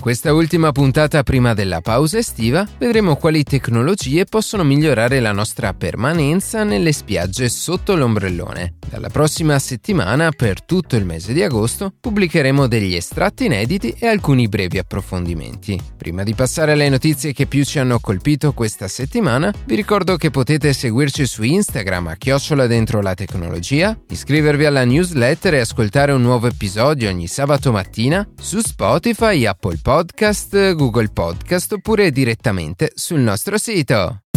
In questa ultima puntata prima della pausa estiva vedremo quali tecnologie possono migliorare la nostra permanenza nelle spiagge sotto l'ombrellone. Dalla prossima settimana, per tutto il mese di agosto, pubblicheremo degli estratti inediti e alcuni brevi approfondimenti. Prima di passare alle notizie che più ci hanno colpito questa settimana, vi ricordo che potete seguirci su Instagram a chiocciola dentro la tecnologia, iscrivervi alla newsletter e ascoltare un nuovo episodio ogni sabato mattina su Spotify, Apple Podcast Podcast, Google Podcast oppure direttamente sul nostro sito.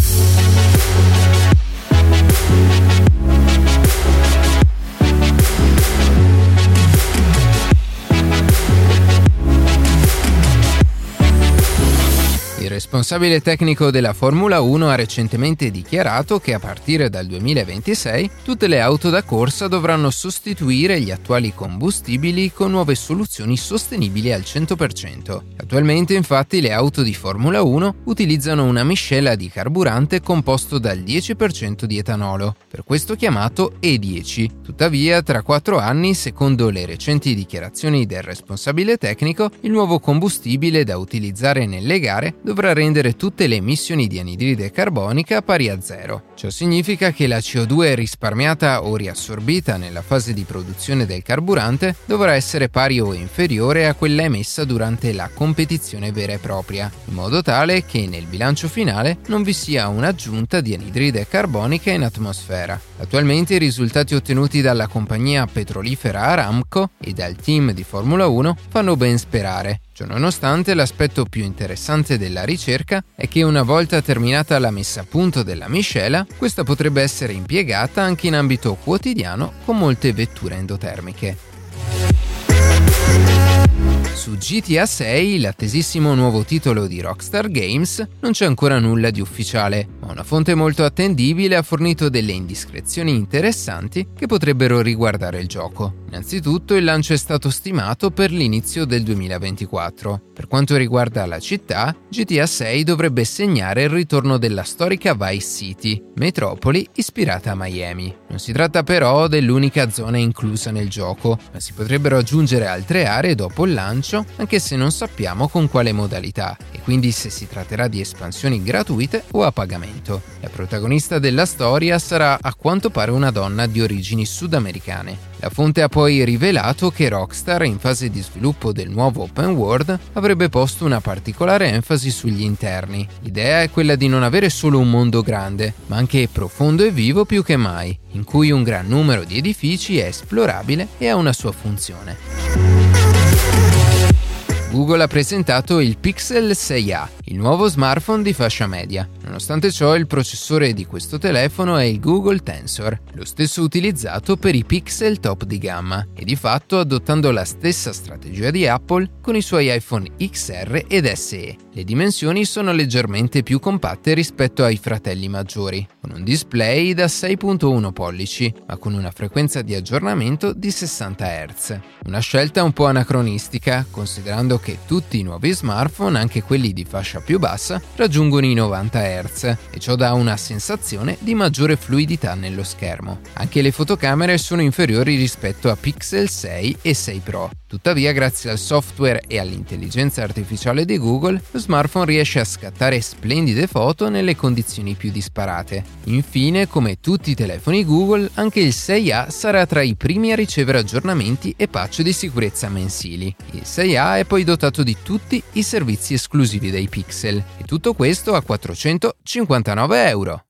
Responsabile tecnico della Formula 1 ha recentemente dichiarato che a partire dal 2026 tutte le auto da corsa dovranno sostituire gli attuali combustibili con nuove soluzioni sostenibili al 100%. Attualmente infatti le auto di Formula 1 utilizzano una miscela di carburante composto dal 10% di etanolo, per questo chiamato E10. Tuttavia, tra quattro anni, secondo le recenti dichiarazioni del responsabile tecnico, il nuovo combustibile da utilizzare nelle gare dovrà rendere tutte le emissioni di anidride carbonica pari a zero. Ciò significa che la CO2 risparmiata o riassorbita nella fase di produzione del carburante dovrà essere pari o inferiore a quella emessa durante la competizione vera e propria, in modo tale che nel bilancio finale non vi sia un'aggiunta di anidride carbonica in atmosfera. Attualmente i risultati ottenuti dalla compagnia petrolifera Aramco e dal team di Formula 1 fanno ben sperare Ciononostante, l'aspetto più interessante della ricerca è che una volta terminata la messa a punto della miscela, questa potrebbe essere impiegata anche in ambito quotidiano con molte vetture endotermiche. Su GTA 6, l'attesissimo nuovo titolo di Rockstar Games, non c'è ancora nulla di ufficiale, ma una fonte molto attendibile ha fornito delle indiscrezioni interessanti che potrebbero riguardare il gioco. Innanzitutto il lancio è stato stimato per l'inizio del 2024. Per quanto riguarda la città, GTA 6 dovrebbe segnare il ritorno della storica Vice City, metropoli ispirata a Miami. Non si tratta però dell'unica zona inclusa nel gioco, ma si potrebbero aggiungere altre aree dopo il lancio lancio, anche se non sappiamo con quale modalità e quindi se si tratterà di espansioni gratuite o a pagamento. La protagonista della storia sarà a quanto pare una donna di origini sudamericane. La fonte ha poi rivelato che Rockstar, in fase di sviluppo del nuovo open world, avrebbe posto una particolare enfasi sugli interni. L'idea è quella di non avere solo un mondo grande, ma anche profondo e vivo più che mai, in cui un gran numero di edifici è esplorabile e ha una sua funzione. Google ha presentato il Pixel 6a, il nuovo smartphone di fascia media. Nonostante ciò, il processore di questo telefono è il Google Tensor, lo stesso utilizzato per i Pixel top di gamma, e di fatto adottando la stessa strategia di Apple con i suoi iPhone XR ed SE. Le dimensioni sono leggermente più compatte rispetto ai fratelli maggiori, con un display da 6.1 pollici, ma con una frequenza di aggiornamento di 60 Hz. Una scelta un po' anacronistica, considerando che tutti i nuovi smartphone, anche quelli di fascia più bassa, raggiungono i 90 Hz e ciò dà una sensazione di maggiore fluidità nello schermo. Anche le fotocamere sono inferiori rispetto a Pixel 6 e 6 Pro. Tuttavia, grazie al software e all'intelligenza artificiale di Google, lo smartphone riesce a scattare splendide foto nelle condizioni più disparate. Infine, come tutti i telefoni Google, anche il 6A sarà tra i primi a ricevere aggiornamenti e patch di sicurezza mensili. Il 6A è poi dotato di tutti i servizi esclusivi dei Pixel e tutto questo a 459 euro.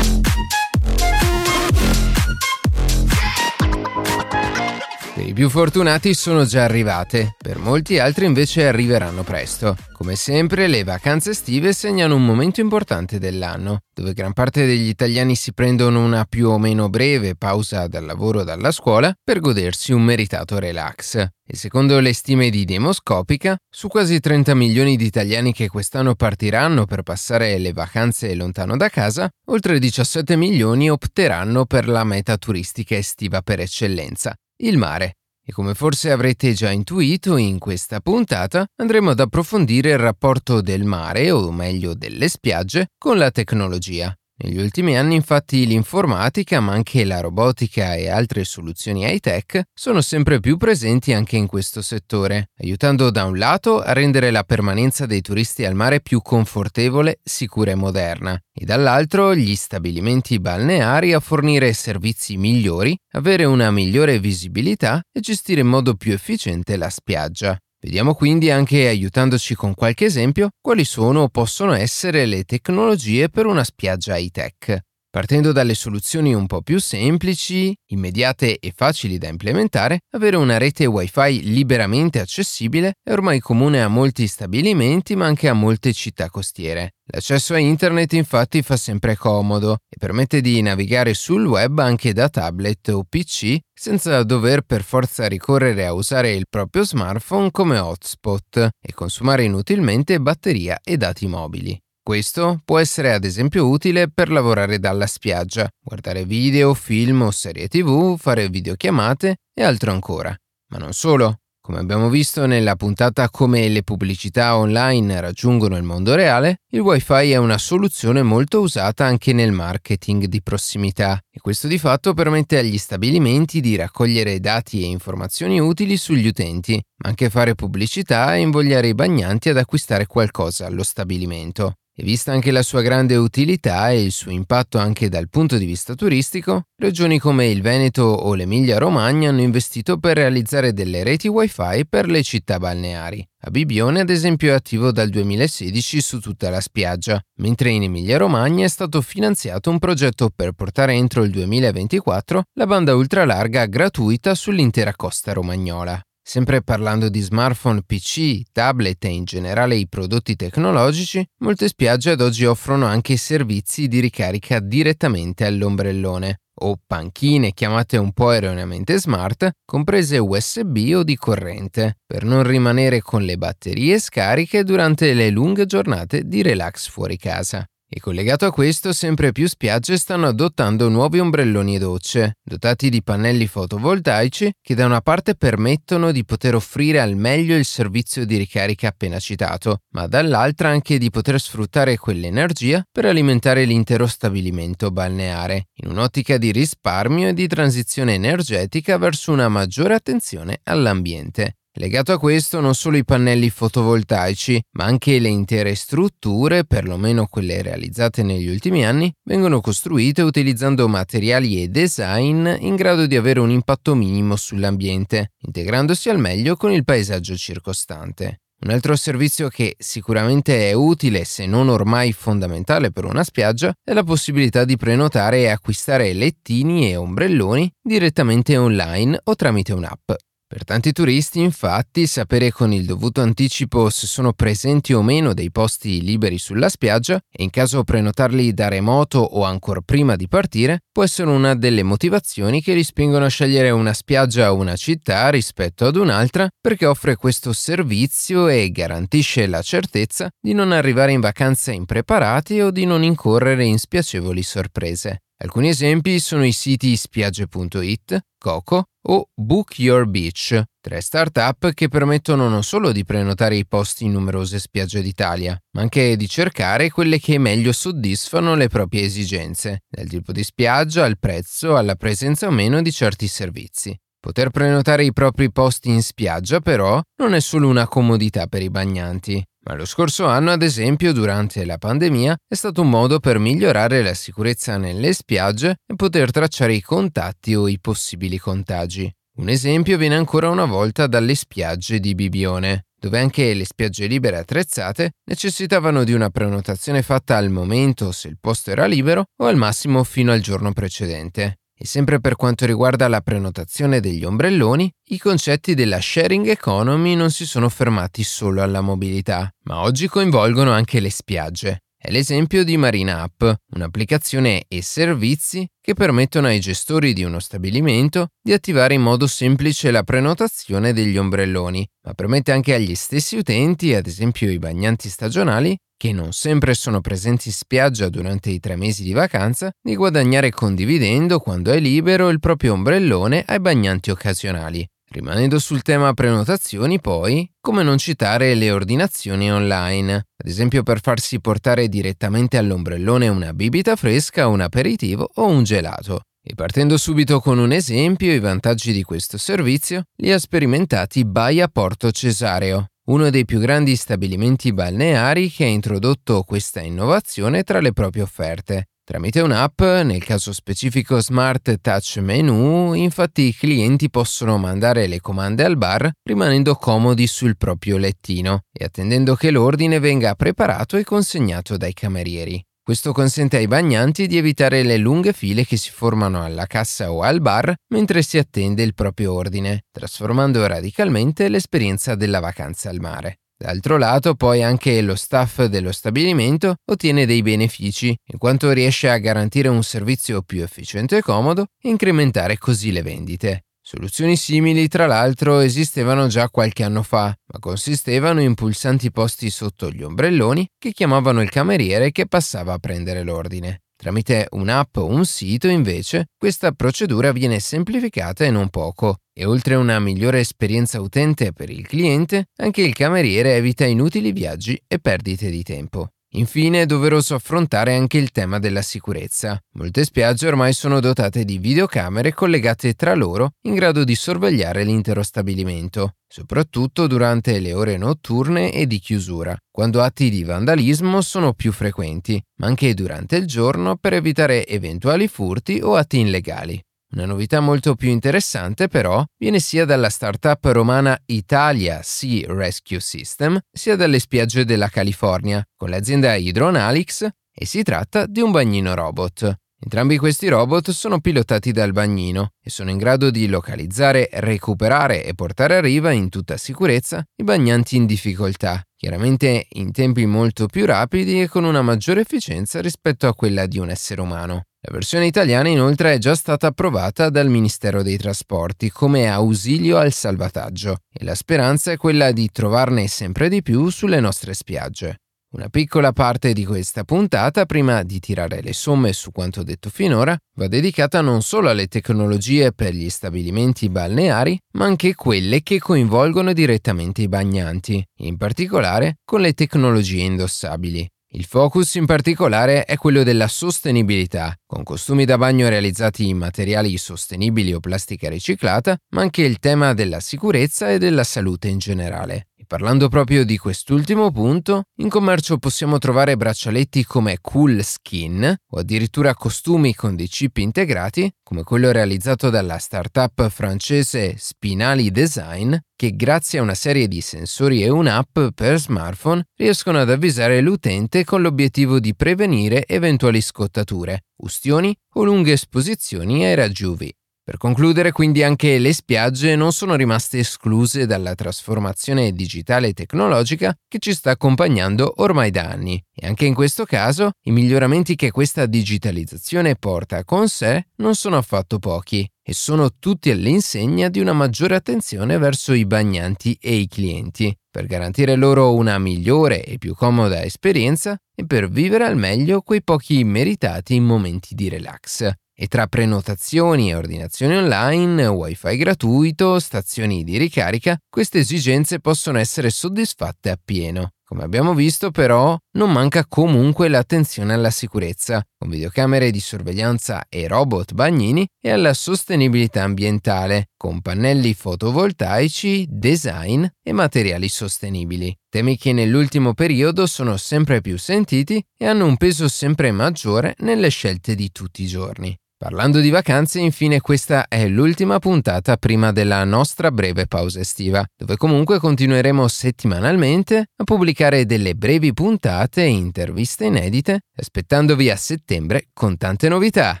Più fortunati sono già arrivate, per molti altri invece arriveranno presto. Come sempre, le vacanze estive segnano un momento importante dell'anno, dove gran parte degli italiani si prendono una più o meno breve pausa dal lavoro o dalla scuola per godersi un meritato relax. E secondo le stime di Demoscopica, su quasi 30 milioni di italiani che quest'anno partiranno per passare le vacanze lontano da casa, oltre 17 milioni opteranno per la meta turistica estiva per eccellenza, il mare. E come forse avrete già intuito, in questa puntata andremo ad approfondire il rapporto del mare, o meglio delle spiagge, con la tecnologia. Negli ultimi anni infatti l'informatica, ma anche la robotica e altre soluzioni high-tech sono sempre più presenti anche in questo settore, aiutando da un lato a rendere la permanenza dei turisti al mare più confortevole, sicura e moderna, e dall'altro gli stabilimenti balneari a fornire servizi migliori, avere una migliore visibilità e gestire in modo più efficiente la spiaggia. Vediamo quindi anche aiutandoci con qualche esempio quali sono o possono essere le tecnologie per una spiaggia high-tech. Partendo dalle soluzioni un po' più semplici, immediate e facili da implementare, avere una rete Wi-Fi liberamente accessibile è ormai comune a molti stabilimenti ma anche a molte città costiere. L'accesso a internet infatti fa sempre comodo e permette di navigare sul web anche da tablet o PC senza dover per forza ricorrere a usare il proprio smartphone come hotspot e consumare inutilmente batteria e dati mobili. Questo può essere ad esempio utile per lavorare dalla spiaggia, guardare video, film o serie tv, fare videochiamate e altro ancora. Ma non solo. Come abbiamo visto nella puntata come le pubblicità online raggiungono il mondo reale, il wifi è una soluzione molto usata anche nel marketing di prossimità e questo di fatto permette agli stabilimenti di raccogliere dati e informazioni utili sugli utenti, ma anche fare pubblicità e invogliare i bagnanti ad acquistare qualcosa allo stabilimento. E vista anche la sua grande utilità e il suo impatto anche dal punto di vista turistico, regioni come il Veneto o l'Emilia-Romagna hanno investito per realizzare delle reti wifi per le città balneari. A Bibione, ad esempio, è attivo dal 2016 su tutta la spiaggia, mentre in Emilia-Romagna è stato finanziato un progetto per portare entro il 2024 la banda ultralarga gratuita sull'intera costa romagnola. Sempre parlando di smartphone, PC, tablet e in generale i prodotti tecnologici, molte spiagge ad oggi offrono anche servizi di ricarica direttamente all'ombrellone o panchine chiamate un po' erroneamente smart, comprese USB o di corrente, per non rimanere con le batterie scariche durante le lunghe giornate di relax fuori casa. E collegato a questo, sempre più spiagge stanno adottando nuovi ombrelloni docce, dotati di pannelli fotovoltaici che da una parte permettono di poter offrire al meglio il servizio di ricarica appena citato, ma dall'altra anche di poter sfruttare quell'energia per alimentare l'intero stabilimento balneare, in un'ottica di risparmio e di transizione energetica verso una maggiore attenzione all'ambiente. Legato a questo non solo i pannelli fotovoltaici, ma anche le intere strutture, perlomeno quelle realizzate negli ultimi anni, vengono costruite utilizzando materiali e design in grado di avere un impatto minimo sull'ambiente, integrandosi al meglio con il paesaggio circostante. Un altro servizio che sicuramente è utile, se non ormai fondamentale per una spiaggia, è la possibilità di prenotare e acquistare lettini e ombrelloni direttamente online o tramite un'app. Per tanti turisti, infatti, sapere con il dovuto anticipo se sono presenti o meno dei posti liberi sulla spiaggia e in caso prenotarli da remoto o ancora prima di partire può essere una delle motivazioni che li spingono a scegliere una spiaggia o una città rispetto ad un'altra perché offre questo servizio e garantisce la certezza di non arrivare in vacanza impreparati o di non incorrere in spiacevoli sorprese. Alcuni esempi sono i siti spiagge.it, Coco o Book Your Beach, tre start-up che permettono non solo di prenotare i posti in numerose spiagge d'Italia, ma anche di cercare quelle che meglio soddisfano le proprie esigenze, dal tipo di spiaggia al prezzo alla presenza o meno di certi servizi. Poter prenotare i propri posti in spiaggia, però, non è solo una comodità per i bagnanti, ma lo scorso anno, ad esempio, durante la pandemia, è stato un modo per migliorare la sicurezza nelle spiagge e poter tracciare i contatti o i possibili contagi. Un esempio viene ancora una volta dalle spiagge di Bibione, dove anche le spiagge libere attrezzate necessitavano di una prenotazione fatta al momento se il posto era libero o al massimo fino al giorno precedente. E sempre per quanto riguarda la prenotazione degli ombrelloni, i concetti della sharing economy non si sono fermati solo alla mobilità, ma oggi coinvolgono anche le spiagge. È l'esempio di Marina App, un'applicazione e servizi che permettono ai gestori di uno stabilimento di attivare in modo semplice la prenotazione degli ombrelloni, ma permette anche agli stessi utenti, ad esempio i bagnanti stagionali, che non sempre sono presenti in spiaggia durante i tre mesi di vacanza, di guadagnare condividendo, quando è libero, il proprio ombrellone ai bagnanti occasionali. Rimanendo sul tema prenotazioni, poi, come non citare le ordinazioni online, ad esempio per farsi portare direttamente all'ombrellone una bibita fresca, un aperitivo o un gelato. E partendo subito con un esempio, i vantaggi di questo servizio li ha sperimentati Baia Porto Cesareo, uno dei più grandi stabilimenti balneari che ha introdotto questa innovazione tra le proprie offerte. Tramite un'app, nel caso specifico Smart Touch Menu, infatti i clienti possono mandare le comande al bar rimanendo comodi sul proprio lettino e attendendo che l'ordine venga preparato e consegnato dai camerieri. Questo consente ai bagnanti di evitare le lunghe file che si formano alla cassa o al bar mentre si attende il proprio ordine, trasformando radicalmente l'esperienza della vacanza al mare. D'altro lato, poi anche lo staff dello stabilimento ottiene dei benefici, in quanto riesce a garantire un servizio più efficiente e comodo e incrementare così le vendite. Soluzioni simili, tra l'altro, esistevano già qualche anno fa, ma consistevano in pulsanti posti sotto gli ombrelloni che chiamavano il cameriere che passava a prendere l'ordine. Tramite un'app o un sito, invece, questa procedura viene semplificata e non poco, e oltre a una migliore esperienza utente per il cliente, anche il cameriere evita inutili viaggi e perdite di tempo. Infine è doveroso affrontare anche il tema della sicurezza. Molte spiagge ormai sono dotate di videocamere collegate tra loro in grado di sorvegliare l'intero stabilimento, soprattutto durante le ore notturne e di chiusura, quando atti di vandalismo sono più frequenti, ma anche durante il giorno per evitare eventuali furti o atti illegali. Una novità molto più interessante però viene sia dalla startup romana Italia Sea Rescue System sia dalle spiagge della California con l'azienda Hydronalix e si tratta di un bagnino robot. Entrambi questi robot sono pilotati dal bagnino e sono in grado di localizzare, recuperare e portare a riva in tutta sicurezza i bagnanti in difficoltà, chiaramente in tempi molto più rapidi e con una maggiore efficienza rispetto a quella di un essere umano. La versione italiana inoltre è già stata approvata dal Ministero dei Trasporti come ausilio al salvataggio e la speranza è quella di trovarne sempre di più sulle nostre spiagge. Una piccola parte di questa puntata, prima di tirare le somme su quanto detto finora, va dedicata non solo alle tecnologie per gli stabilimenti balneari, ma anche quelle che coinvolgono direttamente i bagnanti, in particolare con le tecnologie indossabili. Il focus in particolare è quello della sostenibilità, con costumi da bagno realizzati in materiali sostenibili o plastica riciclata, ma anche il tema della sicurezza e della salute in generale. Parlando proprio di quest'ultimo punto, in commercio possiamo trovare braccialetti come Cool Skin o addirittura costumi con dei chip integrati, come quello realizzato dalla startup francese Spinali Design, che grazie a una serie di sensori e un'app per smartphone riescono ad avvisare l'utente con l'obiettivo di prevenire eventuali scottature, ustioni o lunghe esposizioni ai raggi UV. Per concludere, quindi anche le spiagge non sono rimaste escluse dalla trasformazione digitale e tecnologica che ci sta accompagnando ormai da anni. E anche in questo caso, i miglioramenti che questa digitalizzazione porta con sé non sono affatto pochi e sono tutti all'insegna di una maggiore attenzione verso i bagnanti e i clienti, per garantire loro una migliore e più comoda esperienza e per vivere al meglio quei pochi meritati momenti di relax e tra prenotazioni e ordinazioni online, wifi gratuito, stazioni di ricarica, queste esigenze possono essere soddisfatte appieno. Come abbiamo visto però, non manca comunque l'attenzione alla sicurezza, con videocamere di sorveglianza e robot bagnini e alla sostenibilità ambientale, con pannelli fotovoltaici, design e materiali sostenibili. Temi che nell'ultimo periodo sono sempre più sentiti e hanno un peso sempre maggiore nelle scelte di tutti i giorni. Parlando di vacanze, infine questa è l'ultima puntata prima della nostra breve pausa estiva, dove comunque continueremo settimanalmente a pubblicare delle brevi puntate e interviste inedite, aspettandovi a settembre con tante novità.